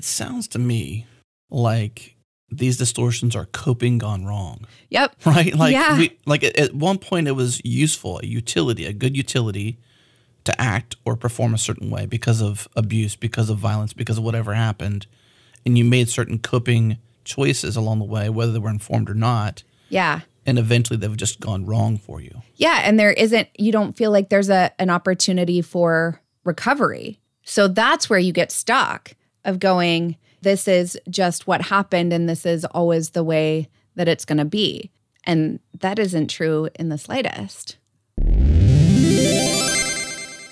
it sounds to me like these distortions are coping gone wrong. Yep. Right? Like Yeah. we, like at, one point it was useful, a utility, a good utility to act or perform a certain way because of abuse, because of violence, because of whatever happened. And you made certain coping choices along the way, whether they were informed or not. Yeah. And eventually they've just gone wrong for you. Yeah, and there isn't you don't feel like there's a an opportunity for recovery. So that's where you get stuck of going this is just what happened and this is always the way that it's going to be. And that isn't true in the slightest.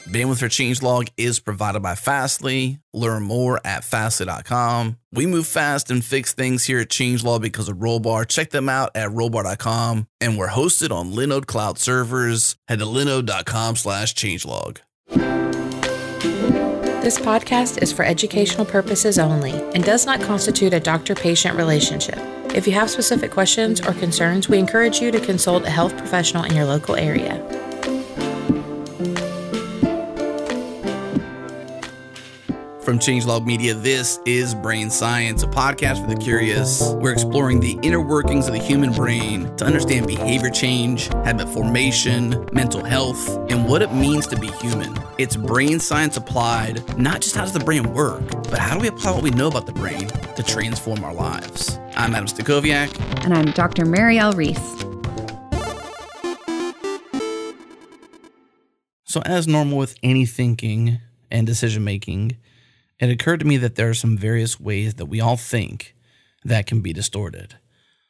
Bandwidth for Changelog is provided by Fastly. Learn more at fastly.com. We move fast and fix things here at Changelog because of Rollbar. Check them out at rollbar.com. And we're hosted on Linode Cloud servers. Head to linode.com slash changelog. This podcast is for educational purposes only and does not constitute a doctor patient relationship. If you have specific questions or concerns, we encourage you to consult a health professional in your local area. From Changelog Media, this is Brain Science, a podcast for the curious. We're exploring the inner workings of the human brain to understand behavior change, habit formation, mental health, and what it means to be human. It's brain science applied, not just how does the brain work, but how do we apply what we know about the brain to transform our lives. I'm Adam Stacoviak. And I'm Dr. Mireille Reece. So, as normal with any thinking and decision making, it occurred to me that there are some various ways that we all think that can be distorted.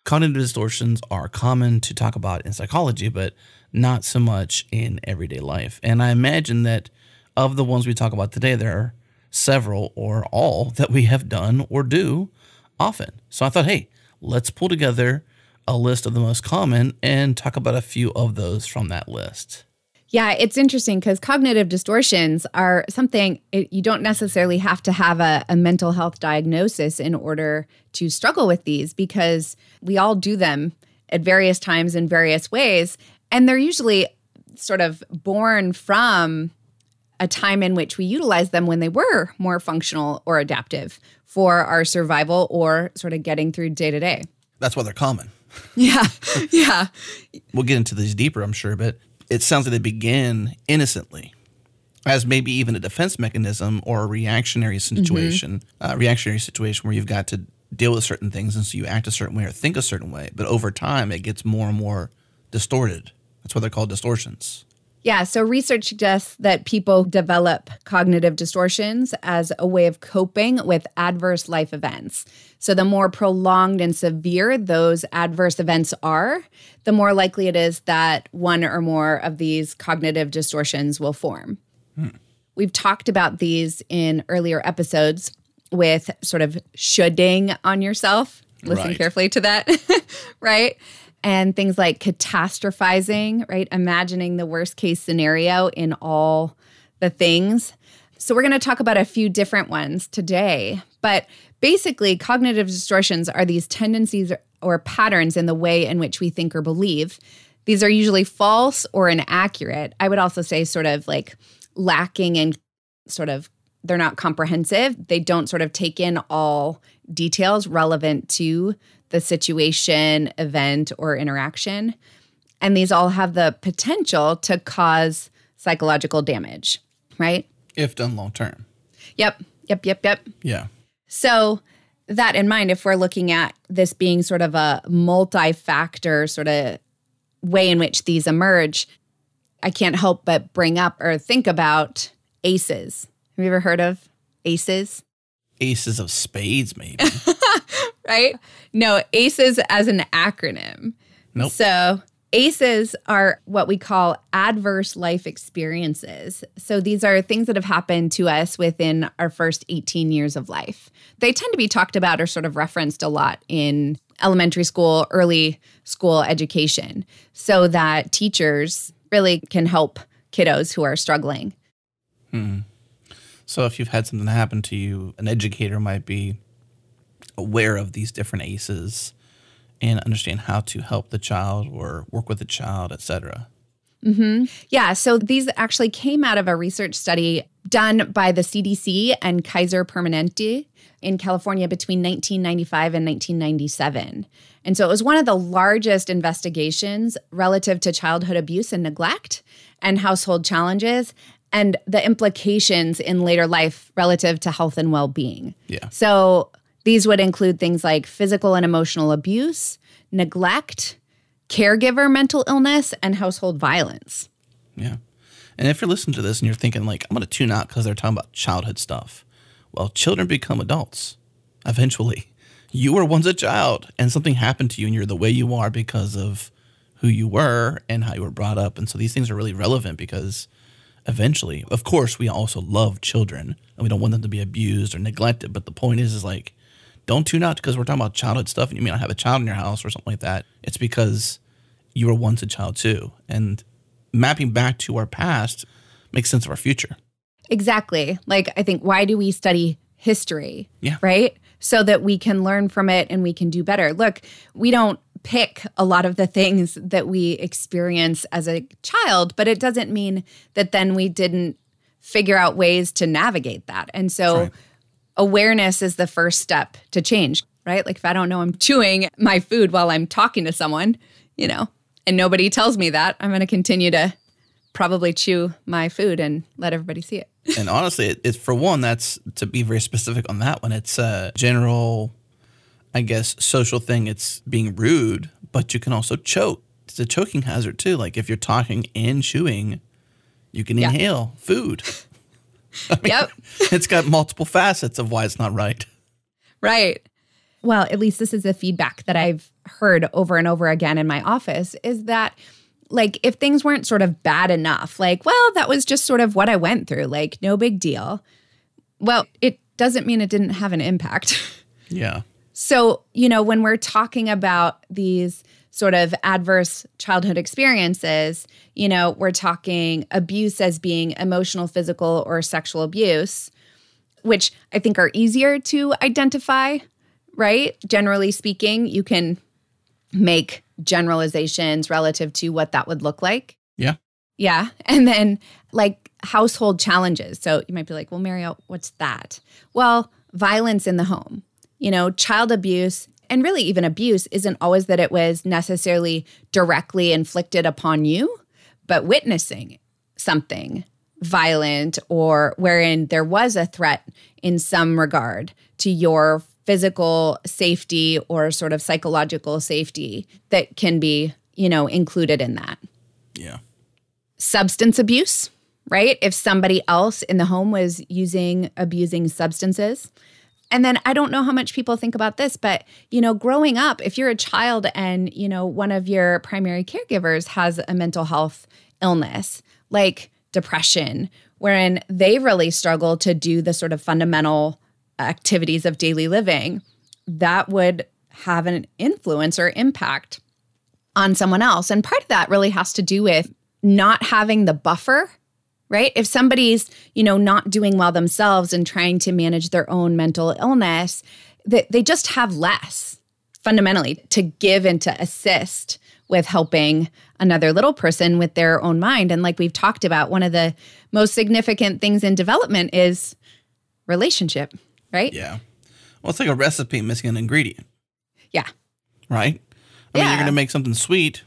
Cognitive distortions are common to talk about in psychology, but not so much in everyday life. And I imagine that of the ones we talk about today, there are several or all that we have done or do often. So I thought, hey, let's pull together a list of the most common and talk about a few of those from that list. Yeah, it's interesting because cognitive distortions are something it, you don't necessarily have to have a, a mental health diagnosis in order to struggle with these because we all do them at various times in various ways. And they're usually sort of born from a time in which we utilized them when they were more functional or adaptive for our survival or sort of getting through day to day. That's why they're common. Yeah, yeah. We'll get into these deeper, I'm sure, but it sounds like they begin innocently as maybe even a defense mechanism or a reactionary situation, uh, reactionary situation where you've got to deal with certain things and so you act a certain way or think a certain way. But over time, it gets more and more distorted. That's why they're called distortions. Yeah, so research suggests that people develop cognitive distortions as a way of coping with adverse life events. So, the more prolonged and severe those adverse events are, the more likely it is that one or more of these cognitive distortions will form. Hmm. We've talked about these in earlier episodes with sort of shoulding on yourself. Listen Right. carefully to that, right? And things like catastrophizing, right? Imagining the worst case scenario in all the things. So, we're going to talk about a few different ones today. But basically, cognitive distortions are these tendencies or patterns in the way in which we think or believe. These are usually false or inaccurate. I would also say, sort of like lacking in sort of, they're not comprehensive. They don't sort of take in all details relevant to the situation, event, or interaction. And these all have the potential to cause psychological damage, right? If done long term. Yep, yep, yep, yep. Yeah. So, that in mind, if we're looking at this being sort of a multi factor sort of way in which these emerge, I can't help but bring up or think about ACEs. Have you ever heard of ACEs? Aces of spades, maybe. Right? No, ACEs as an acronym. Nope. So, ACEs are what we call adverse life experiences. So, these are things that have happened to us within our first 18 years of life. They tend to be talked about or sort of referenced a lot in elementary school, early school education, so that teachers really can help kiddos who are struggling. Hmm. So if you've had something happen to you, an educator might be aware of these different aces and understand how to help the child or work with the child, etc. Mm-hmm. Yeah, so these actually came out of a research study done by the CDC and Kaiser Permanente in California between 1995 and 1997. And so it was one of the largest investigations relative to childhood abuse and neglect and household challenges and the implications in later life relative to health and well being. Yeah. So these would include things like physical and emotional abuse, neglect, caregiver mental illness, and household violence. Yeah. And if you're listening to this and you're thinking, like, I'm going to tune out because they're talking about childhood stuff, well, children become adults eventually. You were once a child and something happened to you and you're the way you are because of who you were and how you were brought up. And so these things are really relevant because eventually, of course, we also love children and we don't want them to be abused or neglected. But the point is, is like, don't tune out because we're talking about childhood stuff and you may not have a child in your house or something like that. It's because you were once a child too. And mapping back to our past makes sense of our future. Exactly. Like, I think, why do we study history? Yeah. Right? So that we can learn from it and we can do better. Look, we don't pick a lot of the things that we experience as a child, but it doesn't mean that then we didn't figure out ways to navigate that. And so, right. Awareness is the first step to change, right? Like, if I don't know I'm chewing my food while I'm talking to someone, you know, and nobody tells me that, I'm going to continue to probably chew my food and let everybody see it. and honestly, it, it's for one, that's to be very specific on that one. It's a general, I guess, social thing. It's being rude, but you can also choke. It's a choking hazard too. Like if you're talking and chewing, you can Yeah. inhale food. I mean, Yep. it's got multiple facets of why it's not right. Right. Well, at least this is the feedback that I've heard over and over again in my office is that like if things weren't sort of bad enough, like, well, that was just sort of what I went through, like no big deal. Well, it doesn't mean it didn't have an impact. Yeah. So, you know, when we're talking about these sort of adverse childhood experiences, you know, we're talking abuse as being emotional, physical, or sexual abuse, which I think are easier to identify, right? Generally speaking, you can make generalizations relative to what that would look like. Yeah. Yeah. And then like household challenges. So you might be like, well, Mireille, what's that? Well, violence in the home, you know, child abuse, and really even abuse isn't always that it was necessarily directly inflicted upon you, but witnessing something violent or wherein there was a threat in some regard to your physical safety or sort of psychological safety that can be, you know, included in that Yeah. substance abuse, right? If somebody else in the home was using abusing substances. And then I don't know how much people think about this, but you know, growing up, if you're a child and, you know, one of your primary caregivers has a mental health illness, like depression, wherein they really struggle to do the sort of fundamental activities of daily living, that would have an influence or impact on someone else. And part of that really has to do with not having the buffer, right? If somebody's, you know, not doing well themselves and trying to manage their own mental illness, that they just have less fundamentally to give and to assist with helping another little person with their own mind. And like we've talked about, one of the most significant things in development is relationship, right? Yeah. Well, it's like a recipe missing an ingredient, Yeah. right? I mean, Yeah. you're going to make something sweet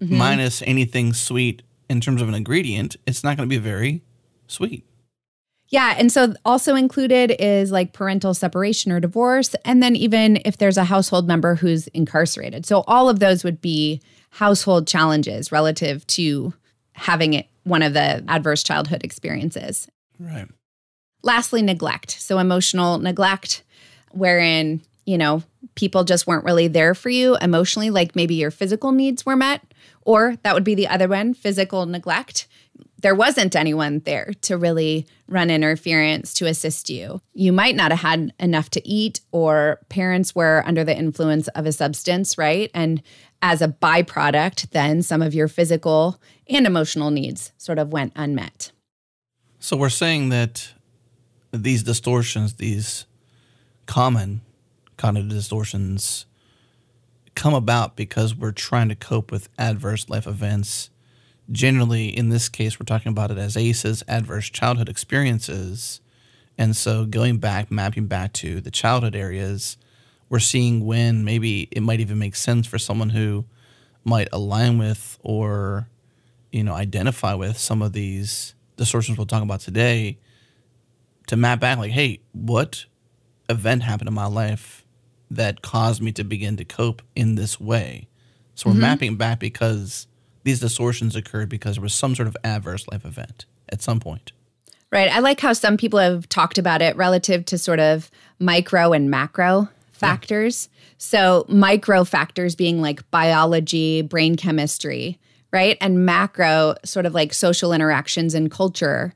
mm-hmm. minus anything sweet in terms of an ingredient. It's not going to be very sweet. Yeah. And so also included is like parental separation or divorce. And then even if there's a household member who's incarcerated. So all of those would be household challenges relative to having it one of the adverse childhood experiences. Right. Lastly, neglect. So emotional neglect, wherein, you know, people just weren't really there for you emotionally, like maybe your physical needs were met, or that would be the other one, physical neglect. There wasn't anyone there to really run interference to assist you. You might not have had enough to eat, or parents were under the influence of a substance, right? And as a byproduct, then some of your physical and emotional needs sort of went unmet. So we're saying that these distortions, these common cognitive distortions, come about because we're trying to cope with adverse life events generally, in this case, we're talking about it as ACEs, adverse childhood experiences. And so going back, mapping back to the childhood areas, we're seeing when maybe it might even make sense for someone who might align with or, you know, identify with some of these distortions we'll talk about today to map back like, hey, what event happened in my life that caused me to begin to cope in this way? So we're mm-hmm. mapping back because these distortions occurred because there was some sort of adverse life event at some point. Right. I like how some people have talked about it relative to sort of micro and macro factors. So, micro factors being like biology, brain chemistry, right? And macro, sort of like social interactions and culture.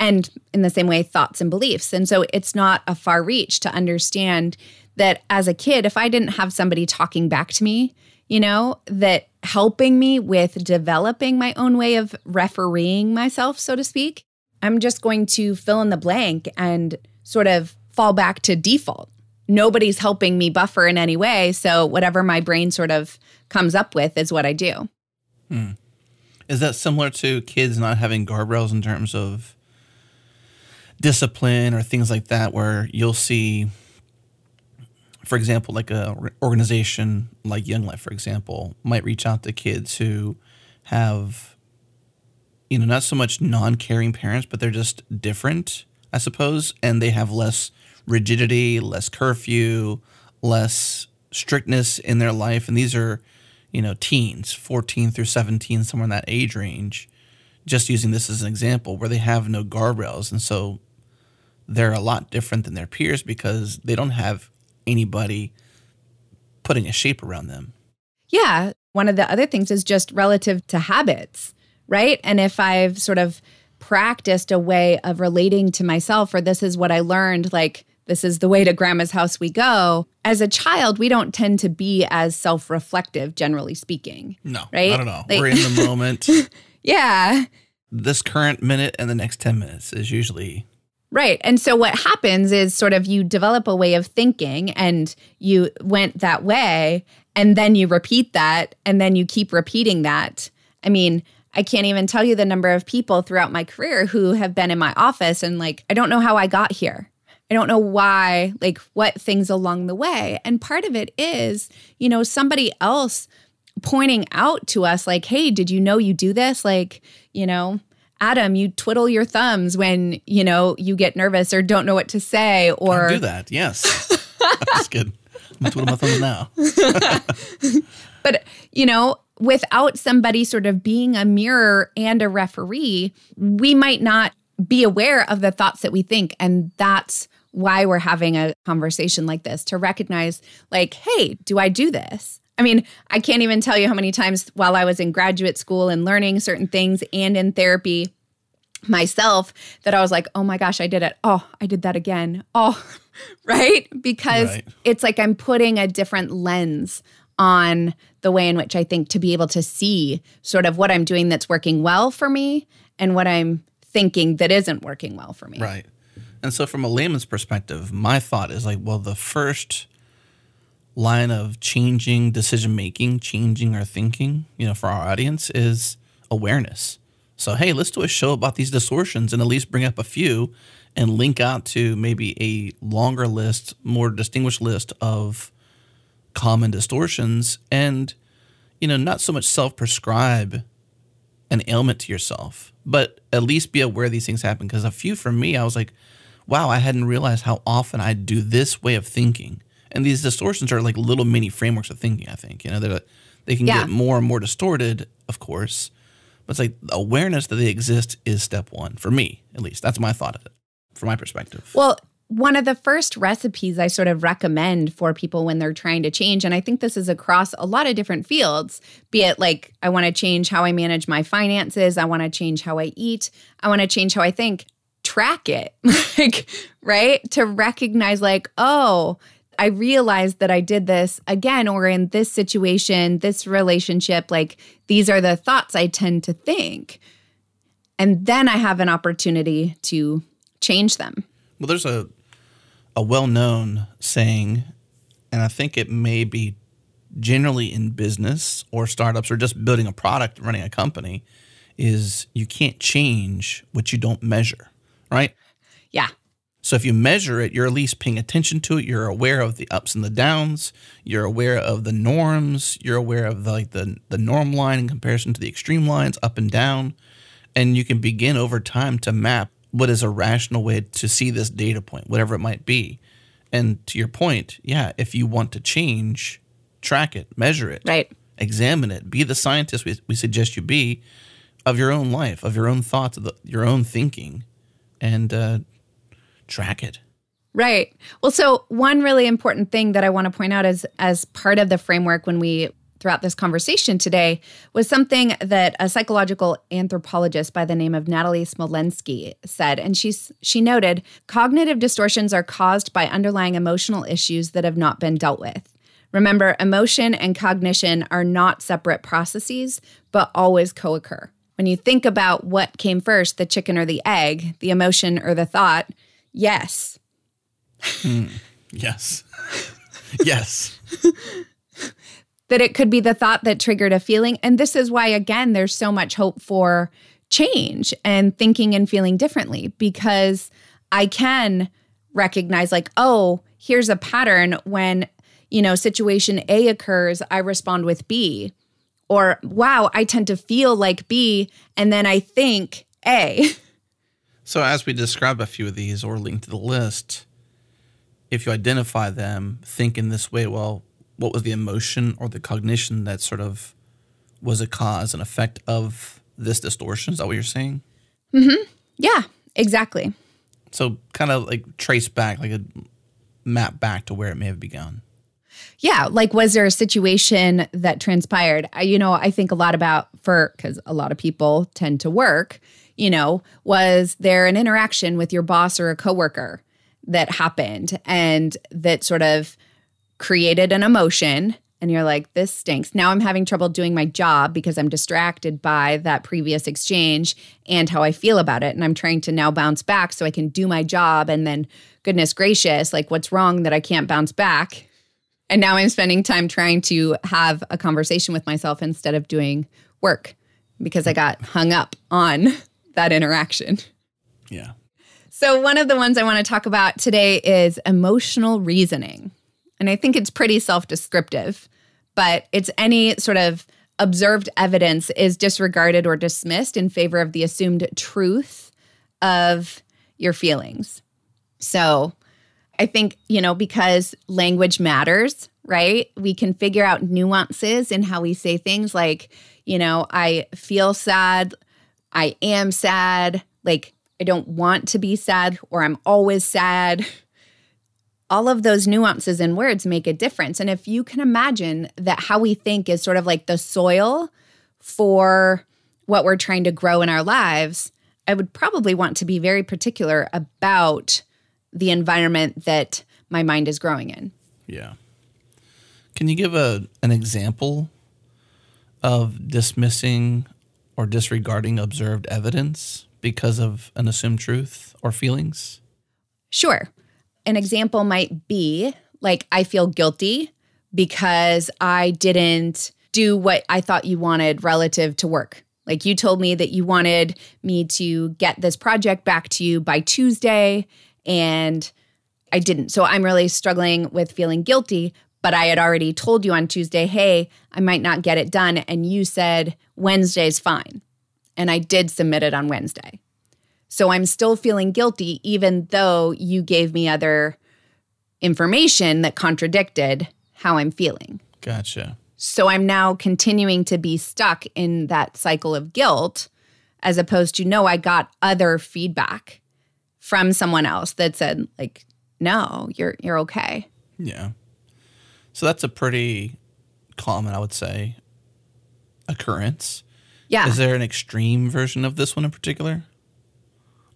And in the same way, thoughts and beliefs. And so, it's not a far reach to understand that as a kid, if I didn't have somebody talking back to me, you know, that helping me with developing my own way of refereeing myself, so to speak, I'm just going to fill in the blank and sort of fall back to default. Nobody's helping me buffer in any way. So whatever my brain sort of comes up with is what I do. Hmm. Is that similar to kids not having guardrails in terms of discipline or things like that, where you'll see, for example, like a organization like Young Life, for example, might reach out to kids who have, you know, not so much non-caring parents, but they're just different, I suppose, and they have less rigidity, less curfew, less strictness in their life, and these are, you know, teens, 14 through 17, somewhere in that age range. Just using this as an example, where they have no guardrails, and so they're a lot different than their peers because they don't have anybody putting a shape around them. Yeah. One of the other things is just relative to habits, right? And if I've sort of practiced a way of relating to myself, or this is what I learned, like, this is the way to grandma's house we go. As a child, we don't tend to be as self reflective, generally speaking. No, Right? I don't know. Like- We're in the moment. Yeah. this current minute and the next 10 minutes is usually Right. And so what happens is sort of you develop a way of thinking and you went that way and then you repeat that and then you keep repeating that. I mean, I can't even tell you the number of people throughout my career who have been in my office and like, I don't know how I got here. I don't know why, like what things along the way. And part of it is, you know, somebody else pointing out to us, like, hey, did you know you do this? Like, you know, Adam, you twiddle your thumbs when, you know, you get nervous or don't know what to say I or do that. Yes. That's good. I'm twiddling my thumbs now. but you know, without somebody sort of being a mirror and a referee, we might not be aware of the thoughts that we think and that's why we're having a conversation like this to recognize like, hey, do I do this? I mean, I can't even tell you how many times while I was in graduate school and learning certain things and in therapy myself that I was like, oh my gosh, I did it. Oh, I did that again. Oh, right? Because Right. it's like I'm putting a different lens on the way in which I think to be able to see sort of what I'm doing that's working well for me and what I'm thinking that isn't working well for me. Right. And so, from a layman's perspective, my thought is like, well, the first line of changing decision making, changing our thinking, you know, for our audience is awareness. So, hey, let's do a show about these distortions and at least bring up a few and link out to maybe a longer list, more distinguished list of common distortions and, you know, not so much self prescribe an ailment to yourself, but at least be aware these things happen. Because a few for me, I was like, wow, I hadn't realized how often I do this way of thinking. And these distortions are like little mini frameworks of thinking, I think. You know, they're, uh, they can Yeah. get more and more distorted, of course. But it's like awareness that they exist is step one for me, at least. That's my thought of it, from my perspective. Well, one of the first recipes I sort of recommend for people when they're trying to change, and I think this is across a lot of different fields, be it like I want to change how I manage my finances, I want to change how I eat, I want to change how I think, track it. like, right? To recognize, like, oh, I realized that I did this again, or in this situation, this relationship, like these are the thoughts I tend to think. And then I have an opportunity to change them. Well, there's a a well-known saying, and I think it may be generally in business or startups or just building a product, running a company, is you can't change what you don't measure, right? So if you measure it, you're at least paying attention to it. You're aware of the ups and the downs. You're aware of the norms. You're aware of the, like the the norm line in comparison to the extreme lines, up and down, and you can begin over time to map what is a rational way to see this data point, whatever it might be. And to your point, yeah, if you want to change, track it, measure it, Right. examine it, be the scientist we, we suggest you be of your own life, of your own thoughts, of the, your own thinking, and uh, track it. Right. Well, so one really important thing that I want to point out as as part of the framework when we throughout this conversation today was something that a psychological anthropologist by the name of Natalie Smolensky said and she's she noted cognitive distortions are caused by underlying emotional issues that have not been dealt with. Remember, emotion and cognition are not separate processes, but always co-occur. When you think about what came first, the chicken or the egg, the emotion or the thought, yes, hmm. Yes. yes. that it could be the thought that triggered a feeling. And this is why, again, there's so much hope for change and thinking and feeling differently because I can recognize, like, oh, here's a pattern when, you know, situation A occurs, I respond with B. Or, wow, I tend to feel like B and then I think A. So, as we describe a few of these or link to the list, if you identify them, think in this way well, what was the emotion or the cognition that sort of was a cause and effect of this distortion? Is that what you're saying? Mhm yeah, exactly. So, kind of like trace back, like a map back to where it may have begun. Yeah, like was there a situation that transpired? I, you know, I think a lot about for because a lot of people tend to work. You know, was there an interaction with your boss or a coworker that happened and that sort of created an emotion? And you're like, this stinks. Now I'm having trouble doing my job because I'm distracted by that previous exchange and how I feel about it. And I'm trying to now bounce back so I can do my job. And then, goodness gracious, like, what's wrong that I can't bounce back? And now I'm spending time trying to have a conversation with myself instead of doing work because I got hung up on that interaction. Yeah. So, one of the ones I want to talk about today is emotional reasoning. And I think it's pretty self descriptive, but it's any sort of observed evidence is disregarded or dismissed in favor of the assumed truth of your feelings. So, I think, you know, because language matters, right? We can figure out nuances in how we say things like, you know, I feel sad, I am sad, like I don't want to be sad, or I'm always sad. All of those nuances in words make a difference. And if you can imagine that how we think is sort of like the soil for what we're trying to grow in our lives, I would probably want to be very particular about the environment that my mind is growing in. Yeah. Can you give a an example of dismissing or disregarding observed evidence because of an assumed truth or feelings? Sure. An example might be like, I feel guilty because I didn't do what I thought you wanted relative to work. Like, you told me that you wanted me to get this project back to you by Tuesday, and I didn't. So I'm really struggling with feeling guilty. But I had already told you on Tuesday, hey, I might not get it done. And you said Wednesday's fine. And I did submit it on Wednesday. So I'm still feeling guilty, even though you gave me other information that contradicted how I'm feeling. Gotcha. So I'm now continuing to be stuck in that cycle of guilt, as opposed to, no, I got other feedback from someone else that said, like, no, you're you're okay. Yeah. So that's a pretty common, I would say, occurrence. Yeah. Is there an extreme version of this one in particular?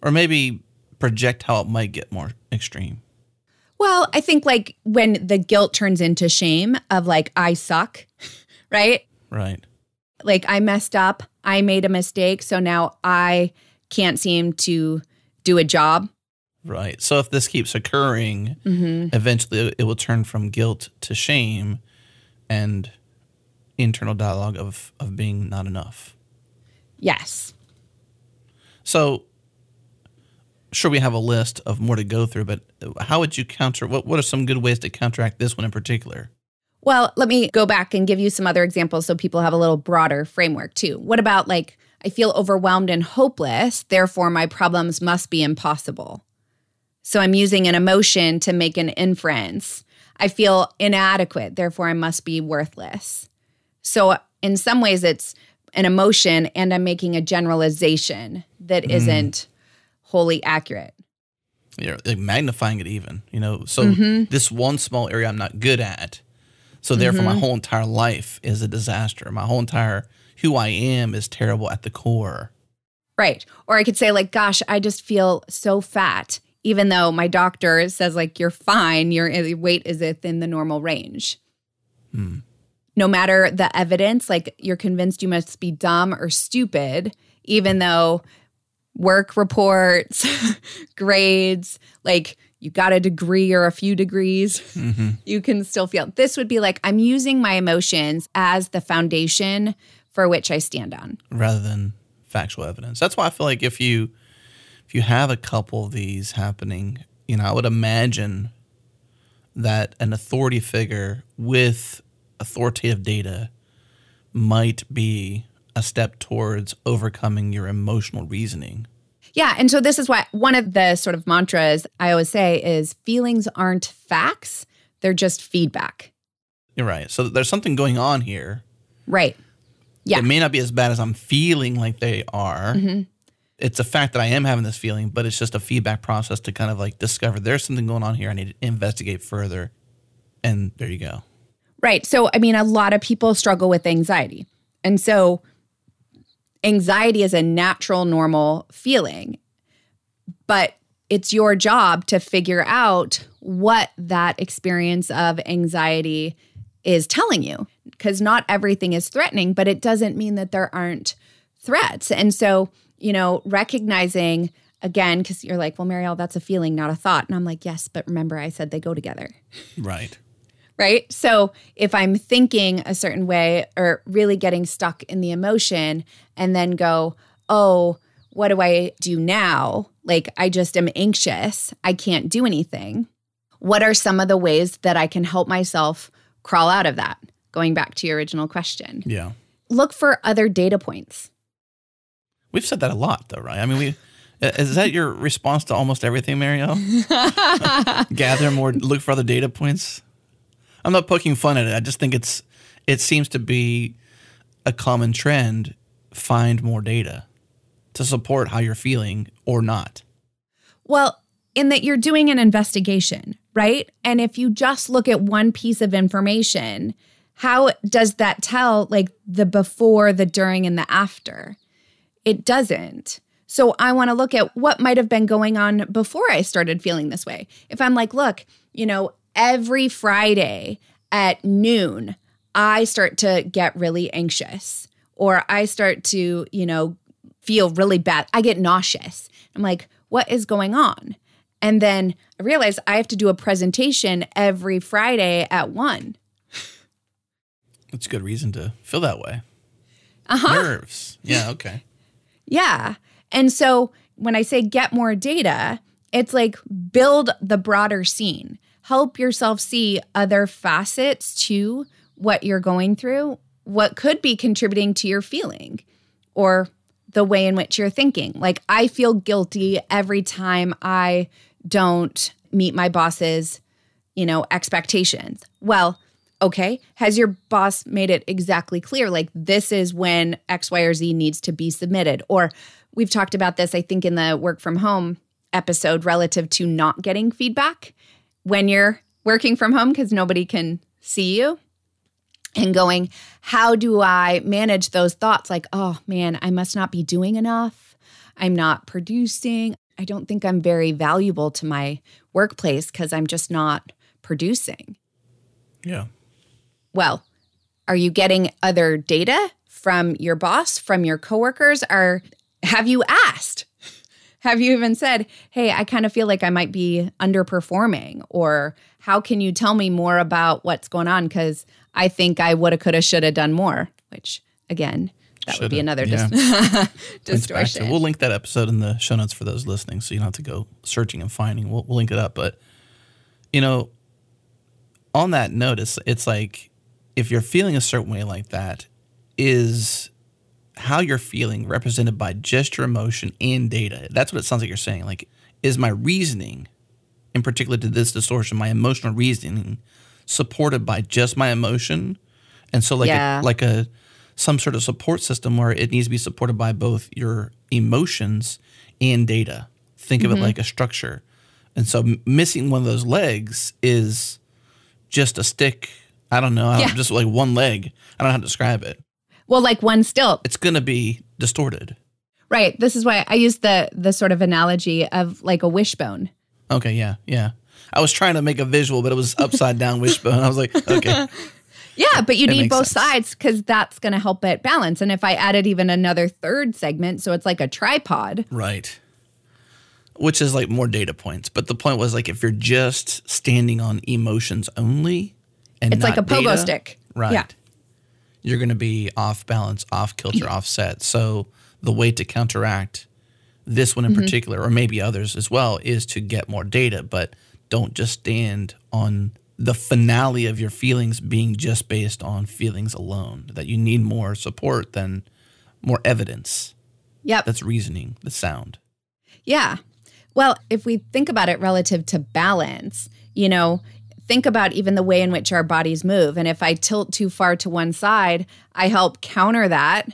Or maybe project how it might get more extreme. Well, I think like when the guilt turns into shame of like, I suck, right? Right. Like, I messed up, I made a mistake. So now I can't seem to do a job. Right. So if this keeps occurring, mm-hmm. eventually it will turn from guilt to shame and internal dialogue of, of being not enough. Yes. So, sure, we have a list of more to go through, but how would you counter? What What are some good ways to counteract this one in particular? Well, let me go back and give you some other examples so people have a little broader framework too. What about like, I feel overwhelmed and hopeless, therefore my problems must be impossible. So I'm using an emotion to make an inference. I feel inadequate, therefore I must be worthless. So in some ways, it's an emotion, and I'm making a generalization that Mm. not wholly accurate. You're like magnifying it even, you know. So Mm-hmm. this one small area I'm not good at. So therefore, my whole entire life is a disaster. My whole entire who I am is terrible at the core. Right. Or I could say, like, gosh, I just feel so fat, even though my doctor says, like, you're fine, your weight is within the normal range. Hmm. No matter the evidence, like, you're convinced you must be dumb or stupid, even though work reports, grades, like, you got a degree or a few degrees, mm-hmm. you can still feel. This would be like, I'm using my emotions as the foundation for which I stand on. rather than factual evidence. That's why I feel like if you if you have a couple of these happening, you know, I would imagine that an authority figure with authoritative data might be a step towards overcoming your emotional reasoning. Yeah. And so this is why one of the sort of mantras I always say is feelings aren't facts, they're just feedback. You're right. So there's something going on here. Right. Yeah. It may not be as bad as I'm feeling like they are. Mm-hmm. It's a fact that I am having this feeling, but it's just a feedback process to kind of like discover there's something going on here. I need to investigate further. And there you go. Right. So, I mean, a lot of people struggle with anxiety. And so, anxiety is a natural, normal feeling, but it's your job to figure out what that experience of anxiety is telling you. Because not everything is threatening, but it doesn't mean that there aren't threats. And so, you know, recognizing again, because you're like, well, Mireille, that's a feeling, not a thought. And I'm like, yes, but remember, I said they go together Right. right? So if I'm thinking a certain way or really getting stuck in the emotion and then go, oh, what do I do now? Like, I just am anxious. I can't do anything. What are some of the ways that I can help myself crawl out of that? Going back to your original question, Yeah. look for other data points. We've said that a lot, though, right? I mean, we is that your response to almost everything, Mireille? Gather more, look for other data points. I'm not poking fun at it. I just think it's it seems to be a common trend. Find more data to support how you're feeling or not. Well, in that you're doing an investigation, right? And if you just look at one piece of information, how does that tell like the before, the during, and the after? It doesn't. So I want to look at what might have been going on before I started feeling this way. If I'm like, look, you know, every Friday at noon, I start to get really anxious or I start to, you know, feel really bad. I get nauseous. I'm like, what is going on? And then I realize I have to do a presentation every Friday at one. That's a good reason to feel that way. Uh-huh. Nerves. Yeah. Okay. Yeah. And so when I say get more data, it's like build the broader scene. Help yourself see other facets to what you're going through, what could be contributing to your feeling or the way in which you're thinking. Like, I feel guilty every time I don't meet my boss's, you know, expectations. Well, okay, has your boss made it exactly clear? Like, this is when X, Y, or Z needs to be submitted. Or we've talked about this, I think, in the work from home episode relative to not getting feedback when you're working from home because nobody can see you and going, how do I manage those thoughts like, oh man, I must not be doing enough. I'm not producing. I don't think I'm very valuable to my workplace because I'm just not producing. Yeah. Well, are you getting other data from your boss, from your coworkers? Or have you asked? Have you even said, hey, I kind of feel like I might be underperforming? Or how can you tell me more about what's going on? Because I think I woulda, coulda, shoulda done more, which again, That would be another yeah. dis- to- distortion. We'll link that episode in the show notes for those listening, so you don't have to go searching and finding. We'll, we'll link it up. But you know, on that note, it's, it's like if you're feeling a certain way like that, is how you're feeling represented by just your emotion and data. That's what it sounds like you're saying. Like, is my reasoning, in particular to this distortion, my emotional reasoning, supported by just my emotion? And so, like, Yeah. a, like a some sort of support system where it needs to be supported by both your emotions and data. Think of it mm-hmm. like a structure. And so, m- missing one of those legs is just a stick. I don't know. Yeah. Just like one leg. I don't know how to describe it. well, like one stilt, It's going to be distorted. right? This is why I use the the sort of analogy of like a wishbone. Okay, yeah, yeah. I was trying to make a visual, but it was upside down wishbone. I was like, okay, Yeah, but you That need both sense. sides because that's going to help it balance. And if I added even another third segment, so it's like a tripod, right. Which is like more data points, but the point was like if you're just standing on emotions only, and it's like a pogo data, stick. right? Yeah. You're going to be off balance, off kilter, offset. So the way to counteract this one in Mm-hmm. particular, or maybe others as well, is to get more data, but don't just stand on the finale of your feelings being just based on feelings alone. That you need more support than more evidence. Yep. That's reasoning, the sound. Yeah. Well, if we think about it relative to balance, you know, think about even the way in which our bodies move. And if I tilt too far to one side, I help counter that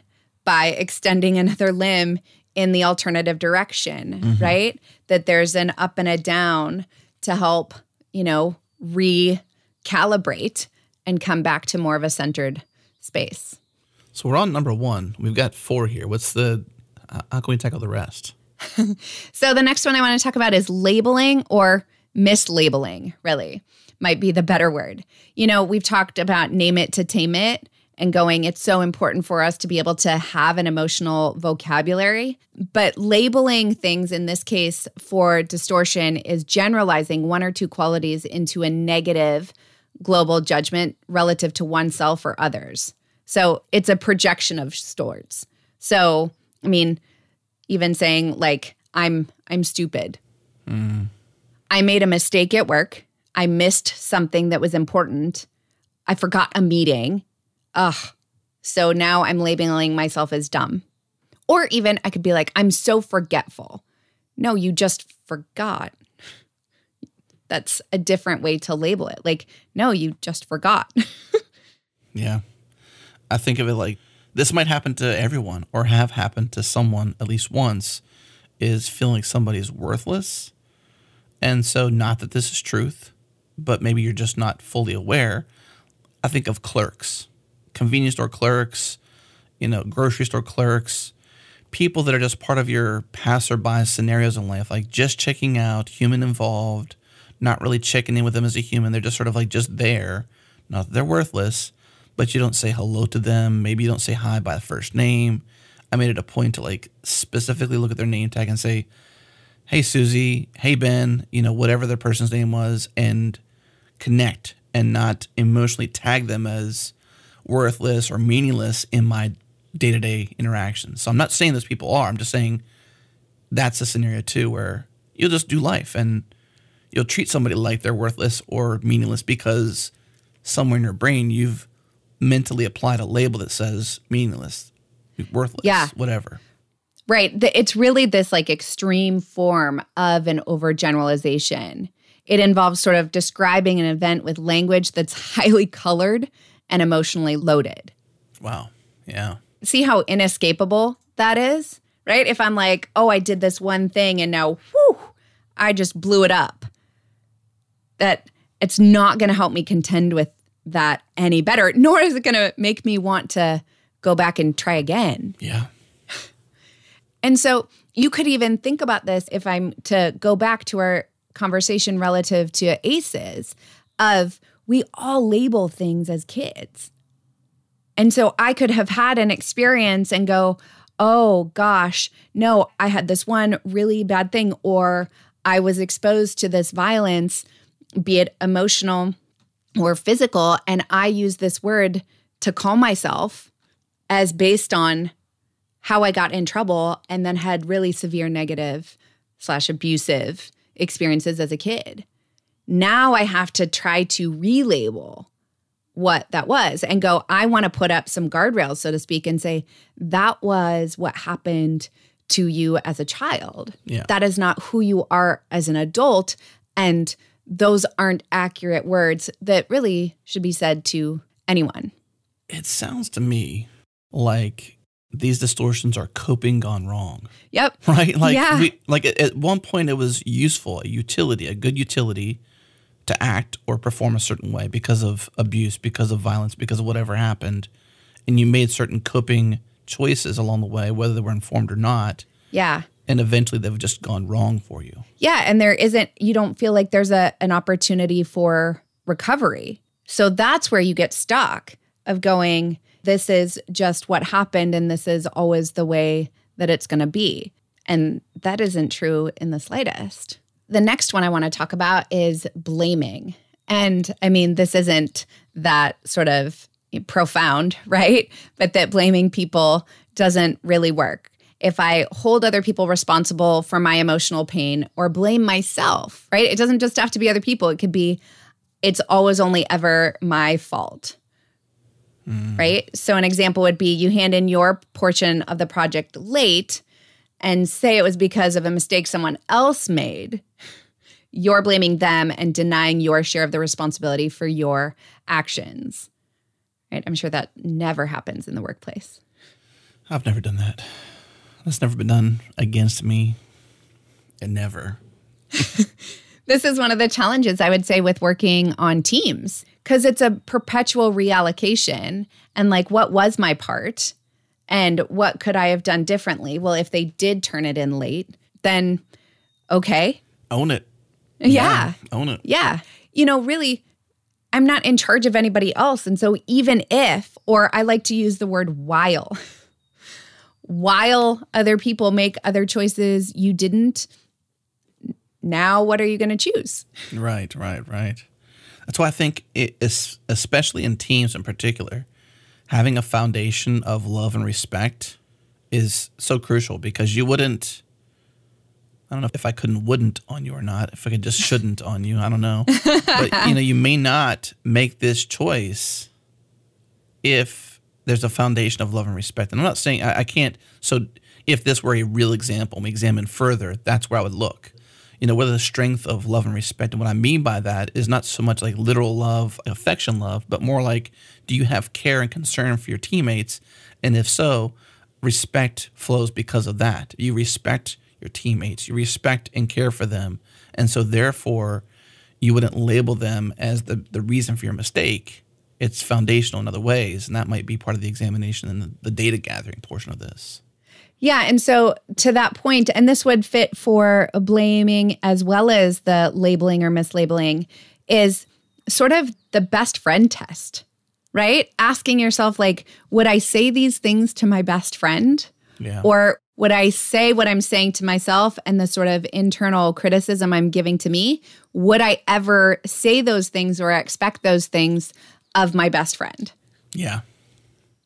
by extending another limb in the alternative direction, right? That there's an up and a down to help, you know, recalibrate and come back to more of a centered space. So we're on number one. We've got four here. What's the, uh, how can we tackle the rest? So the next one I want to talk about is labeling or mislabeling, really, might be the better word. You know, we've talked about name it to tame it and going, it's so important for us to be able to have an emotional vocabulary. But labeling things in this case for distortion is generalizing one or two qualities into a negative global judgment relative to oneself or others. So it's a projection of sorts. So, I mean, even saying like i'm i'm stupid mm. i made a mistake at work i missed something that was important. I forgot a meeting. Ugh. So now i'm labeling myself as dumb. Or even i could be like i'm so forgetful. No you just forgot. That's a different way to label it. Like no you just forgot. Yeah. I think of it like this might happen to everyone or have happened to someone at least once is feeling like somebody's worthless. And so, not that this is truth, but maybe you're just not fully aware. I think of clerks, convenience store clerks, you know, grocery store clerks, people that are just part of your passerby scenarios in life, like just checking out, human involved, not really checking in with them as a human. They're just sort of like just there. Not that they're worthless, but you don't say hello to them. Maybe you don't say hi by the first name. I made it a point to like specifically look at their name tag and say, hey, Susie, hey, Ben, you know, whatever their person's name was, and connect and not emotionally tag them as worthless or meaningless in my day to day interactions. So I'm not saying those people are, I'm just saying that's a scenario too where you'll just do life and you'll treat somebody like they're worthless or meaningless because somewhere in your brain you've mentally applied a label that says meaningless, worthless, Yeah. whatever. Right. It's really this like extreme form of an overgeneralization. It involves sort of describing an event with language that's highly colored and emotionally loaded. Wow. Yeah. See how inescapable that is? Right? If I'm like, oh, I did this one thing and now, whew, I just blew it up. That it's not going to help me contend with that any better, nor is it going to make me want to go back and try again. Yeah. And so you could even think about this if I'm to go back to our conversation relative to ACEs of we all label things as kids. And so I could have had an experience and go, oh gosh, no, I had this one really bad thing, or I was exposed to this violence, be it emotional or physical. And I use this word to call myself as based on how I got in trouble and then had really severe negative slash abusive experiences as a kid. Now I have to try to relabel what that was and go, I want to put up some guardrails, so to speak, and say, that was what happened to you as a child. Yeah. That is not who you are as an adult. And those aren't accurate words that really should be said to anyone. It sounds to me like these distortions are coping gone wrong, Yep. right? Like, Yeah. we, like at, at one point, it was useful, a utility, a good utility to act or perform a certain way because of abuse, because of violence, because of whatever happened, and you made certain coping choices along the way, whether they were informed or not, Yeah. and eventually they've just gone wrong for you. Yeah, and there isn't you don't feel like there's a an opportunity for recovery. So that's where you get stuck of going this is just what happened and this is always the way that it's going to be. And that isn't true in the slightest. The next one I want to talk about is blaming. And I mean, this isn't that sort of profound, right? But that blaming people doesn't really work. If I hold other people responsible for my emotional pain or blame myself, right? It doesn't just have to be other people. It could be, it's always only ever my fault, Mm. right? So, an example would be you hand in your portion of the project late and say it was because of a mistake someone else made. You're blaming them and denying your share of the responsibility for your actions. Right? I'm sure that never happens in the workplace. I've never done that. That's never been done against me. And never. This is one of the challenges I would say with working on teams because it's a perpetual reallocation. And like, what was my part? And what could I have done differently? Well, if they did turn it in late, then okay. Own it. Yeah. Own it. Yeah. You know, really, I'm not in charge of anybody else. And so, even if, or I like to use the word while, while other people make other choices you didn't, now what are you going to choose? Right, right, right. That's why I think it is, especially in teams in particular, having a foundation of love and respect is so crucial because you wouldn't. I don't know if I couldn't wouldn't on you or not. If I could just shouldn't on you, I don't know. But you know, you may not make this choice if there's a foundation of love and respect. And I'm not saying I, I can't. So if this were a real example, we examine further, that's where I would look you know, whether the strength of love and respect. And what I mean by that is not so much like literal love, affection love, but more like do you have care and concern for your teammates? And if so, respect flows because of that. You respect your teammates, you respect and care for them. And so therefore, you wouldn't label them as the, the reason for your mistake. It's foundational in other ways. And that might be part of the examination and the, the data gathering portion of this. Yeah. And so to that point, and this would fit for blaming as well as the labeling or mislabeling, is sort of the best friend test, right? Asking yourself, like, would I say these things to my best friend? Yeah. Or would I say what I'm saying to myself and the sort of internal criticism I'm giving to me? Would I ever say those things or expect those things of my best friend? yeah.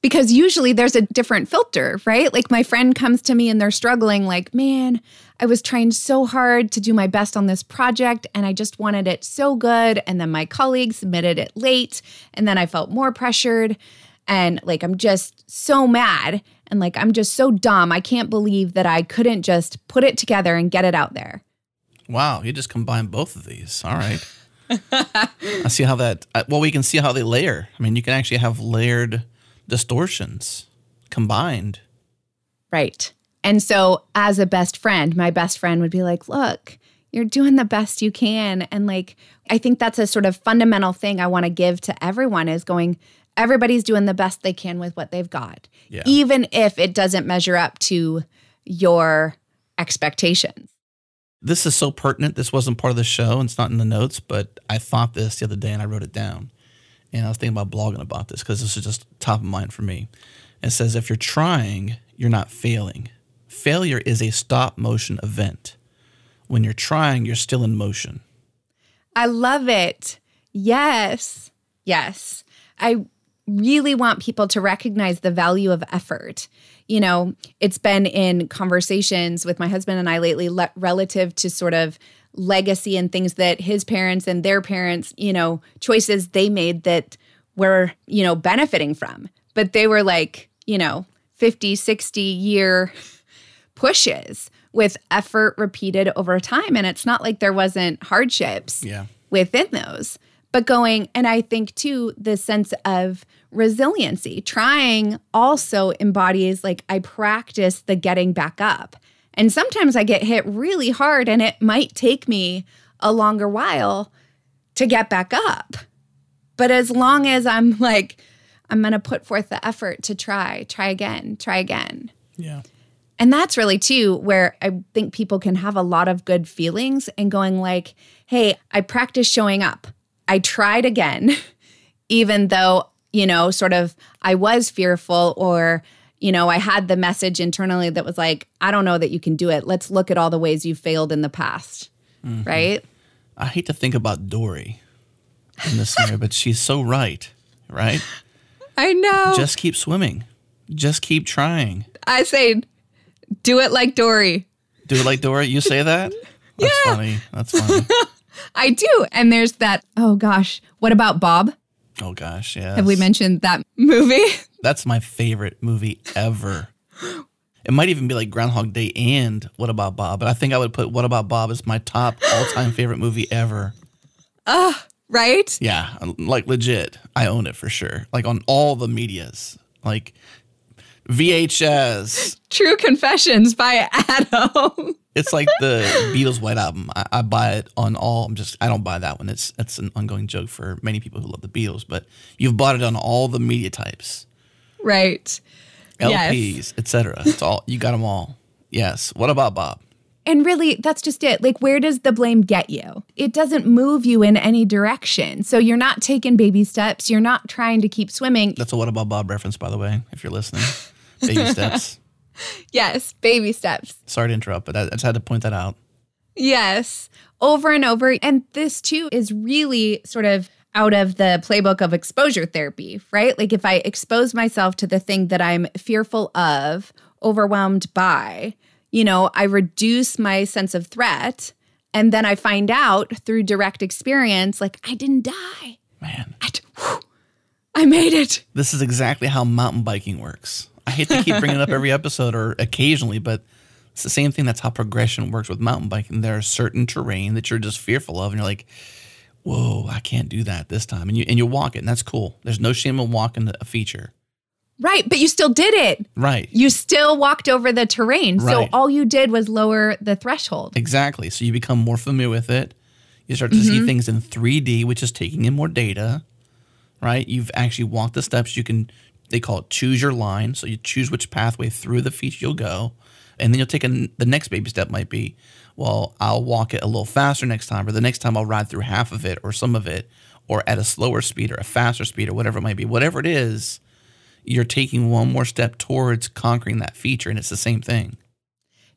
Because usually there's a different filter, right? Like my friend comes to me and they're struggling, like, man, I was trying so hard to do my best on this project and I just wanted it so good. And then my colleague submitted it late. And then I felt more pressured. And like, I'm just so mad. And like, I'm just so dumb. I can't believe that I couldn't just put it together and get it out there. Wow, you just combined both of these. All right. I see how that, uh, well, we can see how they layer. I mean, you can actually have layered distortions combined. Right. And so, as a best friend, my best friend would be like, look, you're doing the best you can. And like, I think that's a sort of fundamental thing I want to give to everyone is going, everybody's doing the best they can with what they've got, Yeah. even if it doesn't measure up to your expectations. This is so pertinent. This wasn't part of the show and it's not in the notes, but I thought this the other day and I wrote it down. And I was thinking about blogging about this because this is just top of mind for me. It says if you're trying, you're not failing. Failure is a stop motion event. When you're trying, you're still in motion. I love it. Yes. Yes. I really want people to recognize the value of effort. You know, it's been in conversations with my husband and I lately le- relative to sort of legacy and things that his parents and their parents, you know, choices they made that we're, you know, benefiting from. But they were like, you know, 50, 60 year pushes with effort repeated over time. And it's not like there wasn't hardships Yeah. within those. But going, and I think too, the sense of resiliency, trying also embodies like I practice the getting back up. And sometimes I get hit really hard and it might take me a longer while to get back up. But as long as I'm like, I'm going to put forth the effort to try, try again, try again. Yeah. And that's really too where I think people can have a lot of good feelings and going like, "Hey, I practiced showing up. I tried again even though, you know, sort of I was fearful or you know, I had the message internally that was like, I don't know that you can do it. Let's look at all the ways you failed in the past." Mm-hmm. Right? I hate to think about Dory in this scenario, but she's so right, right? I know. Just keep swimming. Just keep trying. I say do it like Dory. Do it like Dory. You say that? That's funny. That's funny. I do. And there's that, oh gosh, what about Bob? Oh gosh, yeah. Have we mentioned that movie? That's my favorite movie ever. It might even be like Groundhog Day and What About Bob, but I think I would put What About Bob as my top all-time favorite movie ever. right? Yeah, like legit. I own it for sure. Like on all the medias. Like VHS. True Confessions by Adam. It's like the Beatles White Album. I, I buy it on all. I'm just I don't buy that one. It's it's an ongoing joke for many people who love the Beatles. But you've bought it on all the media types, right. LPs, Yes. etc. It's all you got them all. Yes. What about Bob? And really, that's just it. Like, where does the blame get you? It doesn't move you in any direction. So you're not taking baby steps. You're not trying to keep swimming. That's a What About Bob reference, by the way, if you're listening. Baby steps. Yes, baby steps. Sorry to interrupt, but I I just had to point that out. Yes, over and over. And this too is really sort of out of the playbook of exposure therapy, right? Like if I expose myself to the thing that I'm fearful of, overwhelmed by, you know, I reduce my sense of threat. And then I find out through direct experience, like I didn't die. Man, I, whew, I made it. this is exactly how mountain biking works. I hate to keep bringing it up every episode or occasionally, but it's the same thing. That's how progression works with mountain biking. There are certain terrain that you're just fearful of, and you're like, "Whoa, I can't do that this time." And you and you walk it, and that's cool. There's no shame in walking a feature, Right. But you still did it. right? You still walked over the terrain. So all you did was lower the threshold. Exactly. So you become more familiar with it. You start to see mm-hmm. things in 3D, which is taking in more data, right? You've actually walked the steps. You can, they call it choose your line. So you choose which pathway through the feature you'll go. And then you'll take a, the next baby step might be, well, I'll walk it a little faster next time, or the next time I'll ride through half of it or some of it, or at a slower speed or a faster speed or whatever it might be. Whatever it is, you're taking one more step towards conquering that feature. And it's the same thing.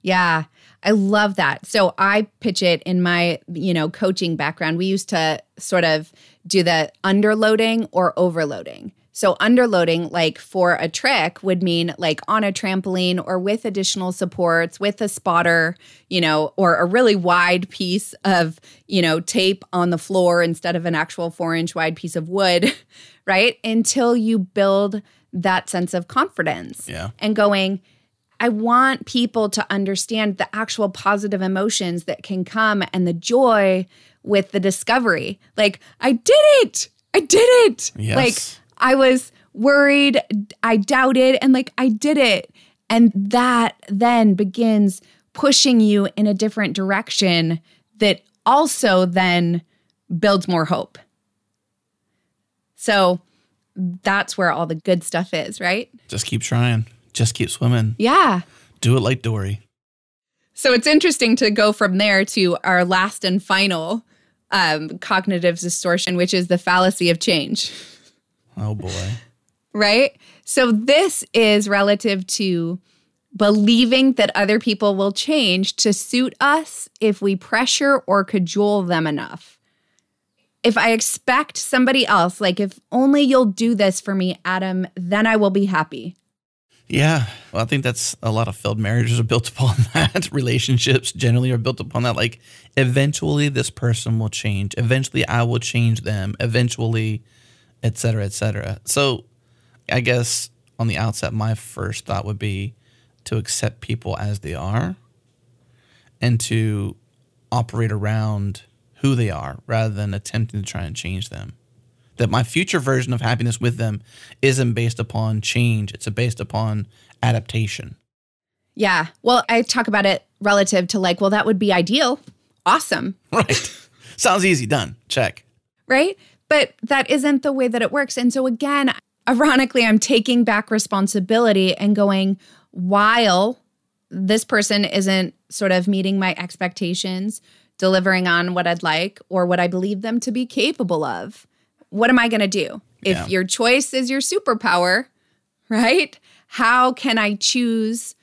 Yeah. I love that. So I pitch it in my, you know, coaching background. We used to sort of do the underloading or overloading. So underloading like for a trick would mean like on a trampoline or with additional supports, with a spotter, you know, or a really wide piece of, you know, tape on the floor instead of an actual 4-inch wide piece of wood, right? Until you build that sense of confidence Yeah. and going I want people to understand the actual positive emotions that can come and the joy with the discovery. Like, I did it. I did it. Yes. Like, I was worried, I doubted, and like, I did it. And that then begins pushing you in a different direction that also then builds more hope. So that's where all the good stuff is, right? Just keep trying. Just keep swimming. Yeah. Do it like Dory. So it's interesting to go from there to our last and final um, cognitive distortion, which is the fallacy of change, Oh boy. right? So this is relative to believing that other people will change to suit us if we pressure or cajole them enough. if I expect somebody else, like if only you'll do this for me, Adam, then I will be happy. Yeah. Well, I think that's a lot of failed marriages are built upon that. Relationships generally are built upon that. Like, eventually this person will change. Eventually I will change them. Eventually, et cetera, et cetera. So I guess on the outset, my first thought would be to accept people as they are and to operate around who they are rather than attempting to try and change them. That my future version of happiness with them isn't based upon change, it's based upon adaptation. Yeah. Well, I talk about it relative to like, well, that would be ideal. Awesome. Right. Sounds easy. Done. Check. Right. But that isn't the way that it works. And so, again, ironically, I'm taking back responsibility and going, while this person isn't sort of meeting my expectations, delivering on what I'd like or what I believe them to be capable of, what am I going to do? Yeah. If your choice is your superpower, right? How can I choose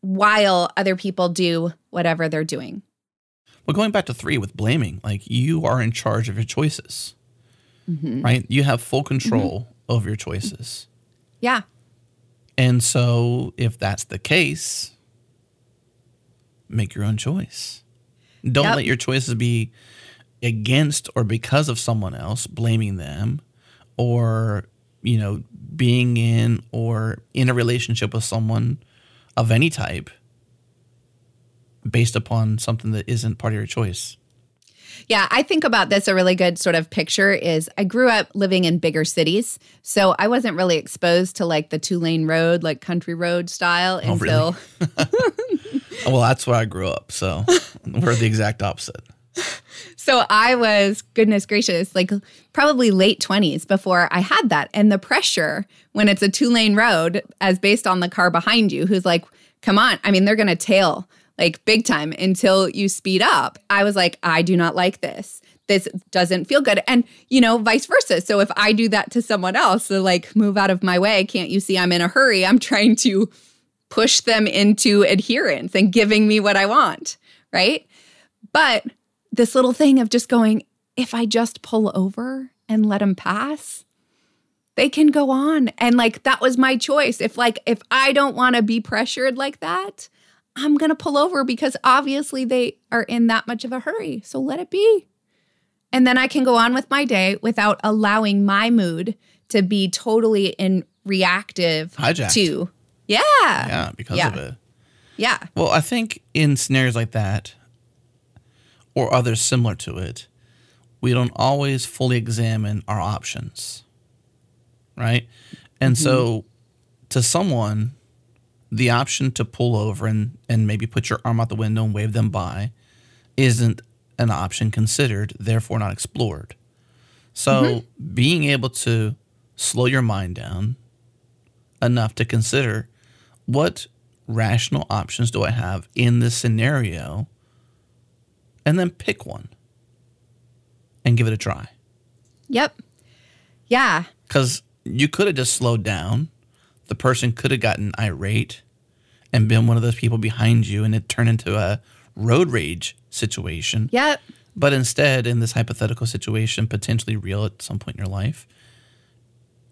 while other people do whatever they're doing? Well, going back to three with blaming, like you are in charge of your choices, Mm-hmm. right? You have full control mm-hmm. of your choices. Yeah. And so, if that's the case, make your own choice. Don't Yep. let your choices be against or because of someone else, blaming them, or, you know, being in or in a relationship with someone of any type based upon something that isn't part of your choice. Yeah, I think about this. A really good sort of picture is I grew up living in bigger cities. So I wasn't really exposed to like the two lane road, like country road style Oh, really? until Well, that's where I grew up. So we're the exact opposite. So I was, goodness gracious, like probably late 20s before I had that. And the pressure when it's a two lane road, as based on the car behind you, who's like, come on. I mean, they're going to tail like big time until you speed up. I was like, I do not like this. This doesn't feel good. And, you know, vice versa. So if I do that to someone else, they're like, move out of my way. Can't you see I'm in a hurry? I'm trying to push them into adherence and giving me what I want. Right. But this little thing of just going, if I just pull over and let them pass, they can go on. And like that was my choice. If like if I don't want to be pressured like that, I'm going to pull over because obviously they are in that much of a hurry. So let it be. And then I can go on with my day without allowing my mood to be totally in reactive Hijacked. to. Yeah. Yeah, because Yeah. of it. Yeah. Well, I think in scenarios like that, or others similar to it, we don't always fully examine our options. Right? And mm-hmm. so, to someone, the option to pull over and, and maybe put your arm out the window and wave them by isn't an option considered, therefore not explored. So, mm-hmm. being able to slow your mind down enough to consider what rational options do I have in this scenario? And then pick one and give it a try. Yep. Yeah. Because you could have just slowed down. The person could have gotten irate and been one of those people behind you, and it turned into a road rage situation. Yep. But instead, in this hypothetical situation, potentially real at some point in your life,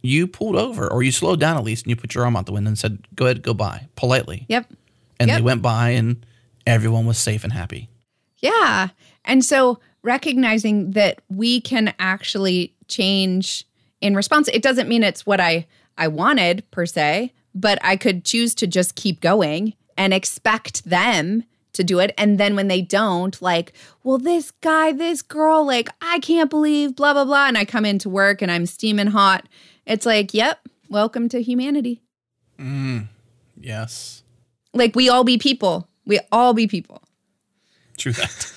you pulled over or you slowed down at least and you put your arm out the window and said, Go ahead, go by politely. Yep. And they went by and everyone was safe and happy. Yeah. And so recognizing that we can actually change in response, it doesn't mean it's what I I wanted per se, but I could choose to just keep going and expect them to do it and then when they don't like well this guy this girl like i can't believe blah blah blah and i come into work and i'm steaming hot it's like yep welcome to humanity Mm, Yes. like we all be people we all be people True that.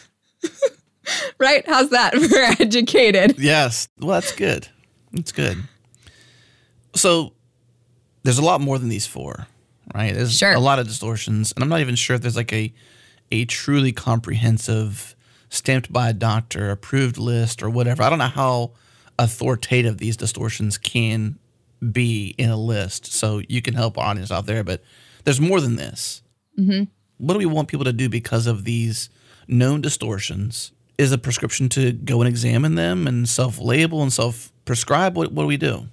right how's that we're educated yes. Well, that's good. That's good. So there's a lot more than these four, right? There's Sure. a lot of distortions. And I'm not even sure if there's like a a truly comprehensive stamped by a doctor approved list or whatever. I don't know how authoritative these distortions can be in a list. So you can help our audience out there, but there's more than this. Mm-hmm. What do we want people to do because of these known distortions is a prescription to go and examine them and self label and self prescribe? What, what do we do?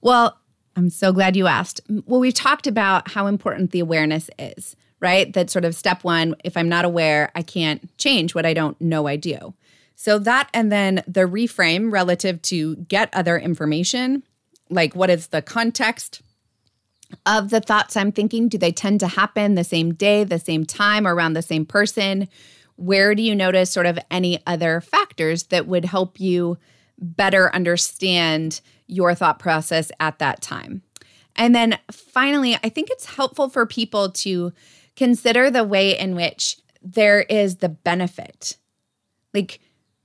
Well, I'm so glad you asked. Well, we've talked about how important the awareness is, right? That sort of step one if I'm not aware, I can't change what I don't know I do. So that and then the reframe relative to get other information, like what is the context of the thoughts I'm thinking? Do they tend to happen the same day, the same time, around the same person? Where do you notice sort of any other factors that would help you better understand your thought process at that time? And then finally, I think it's helpful for people to consider the way in which there is the benefit. Like,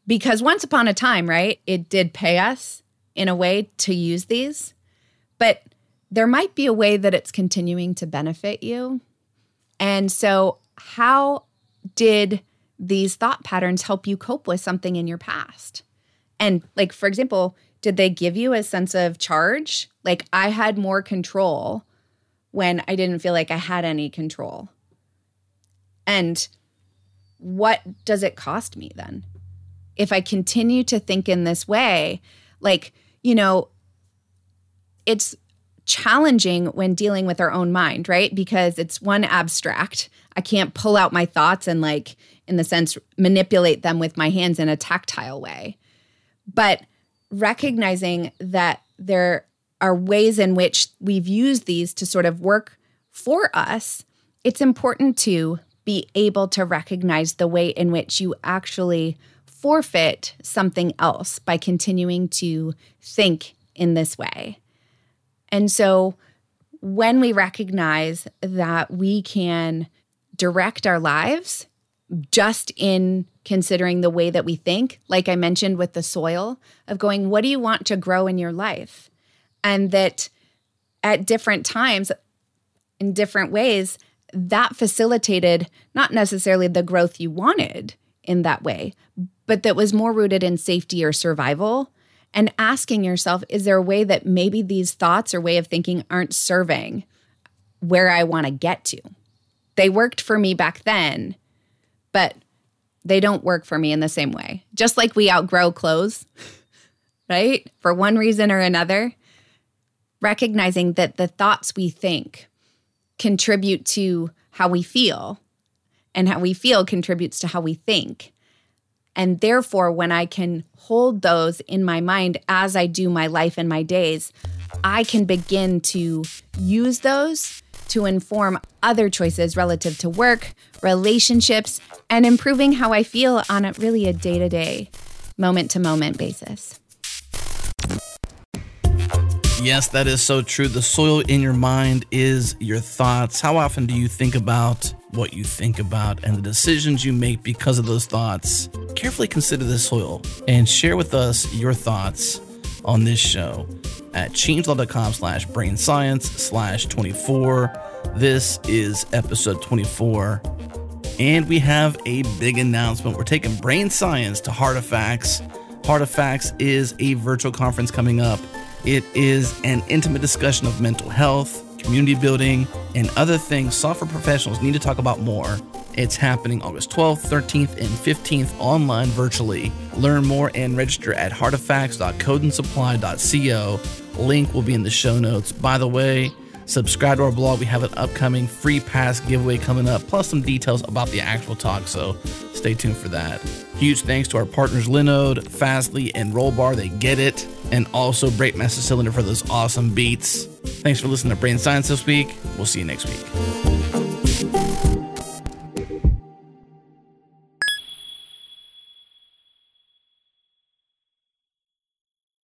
because once upon a time, right, it did pay us in a way to use these, but there might be a way that it's continuing to benefit you. And so, how did these thought patterns help you cope with something in your past? And, like, for example, did they give you a sense of charge? Like, I had more control when I didn't feel like I had any control. And what does it cost me then? If I continue to think in this way, like, you know, it's challenging when dealing with our own mind, right? Because it's one abstract. I can't pull out my thoughts and, like, in the sense, manipulate them with my hands in a tactile way. But recognizing that there are ways in which we've used these to sort of work for us, it's important to be able to recognize the way in which you actually forfeit something else by continuing to think in this way. And so when we recognize that we can direct our lives just in considering the way that we think, like I mentioned with the soil, of going, what do you want to grow in your life? And that at different times, in different ways, that facilitated not necessarily the growth you wanted in that way, but that was more rooted in safety or survival. And asking yourself, is there a way that maybe these thoughts or way of thinking aren't serving where I want to get to? They worked for me back then, but they don't work for me in the same way. Just like we outgrow clothes, right? For one reason or another, recognizing that the thoughts we think contribute to how we feel, and how we feel contributes to how we think. And therefore, when I can hold those in my mind as I do my life and my days, I can begin to use those to inform other choices relative to work, relationships, and improving how I feel on a really a day to day, moment to moment basis. Yes, that is so true. The soil in your mind is your thoughts. How often do you think about what you think about and the decisions you make because of those thoughts? Carefully consider the soil and share with us your thoughts on this show at changelog.com slash brain science slash 24. This is episode 24. And we have a big announcement. We're taking brain science to Heartifacts. Heartifacts is a virtual conference coming up it is an intimate discussion of mental health, community building, and other things software professionals need to talk about more. It's happening August 12th, 13th, and 15th online virtually. Learn more and register at heartifacts.codeandsupply.co. Link will be in the show notes. By the way, subscribe to our blog. We have an upcoming free pass giveaway coming up, plus some details about the actual talk, so stay tuned for that. Huge thanks to our partners Linode, Fastly, and Rollbar. They get it. And also Breakmaster Cylinder for those awesome beats. Thanks for listening to Brain Science this week. We'll see you next week.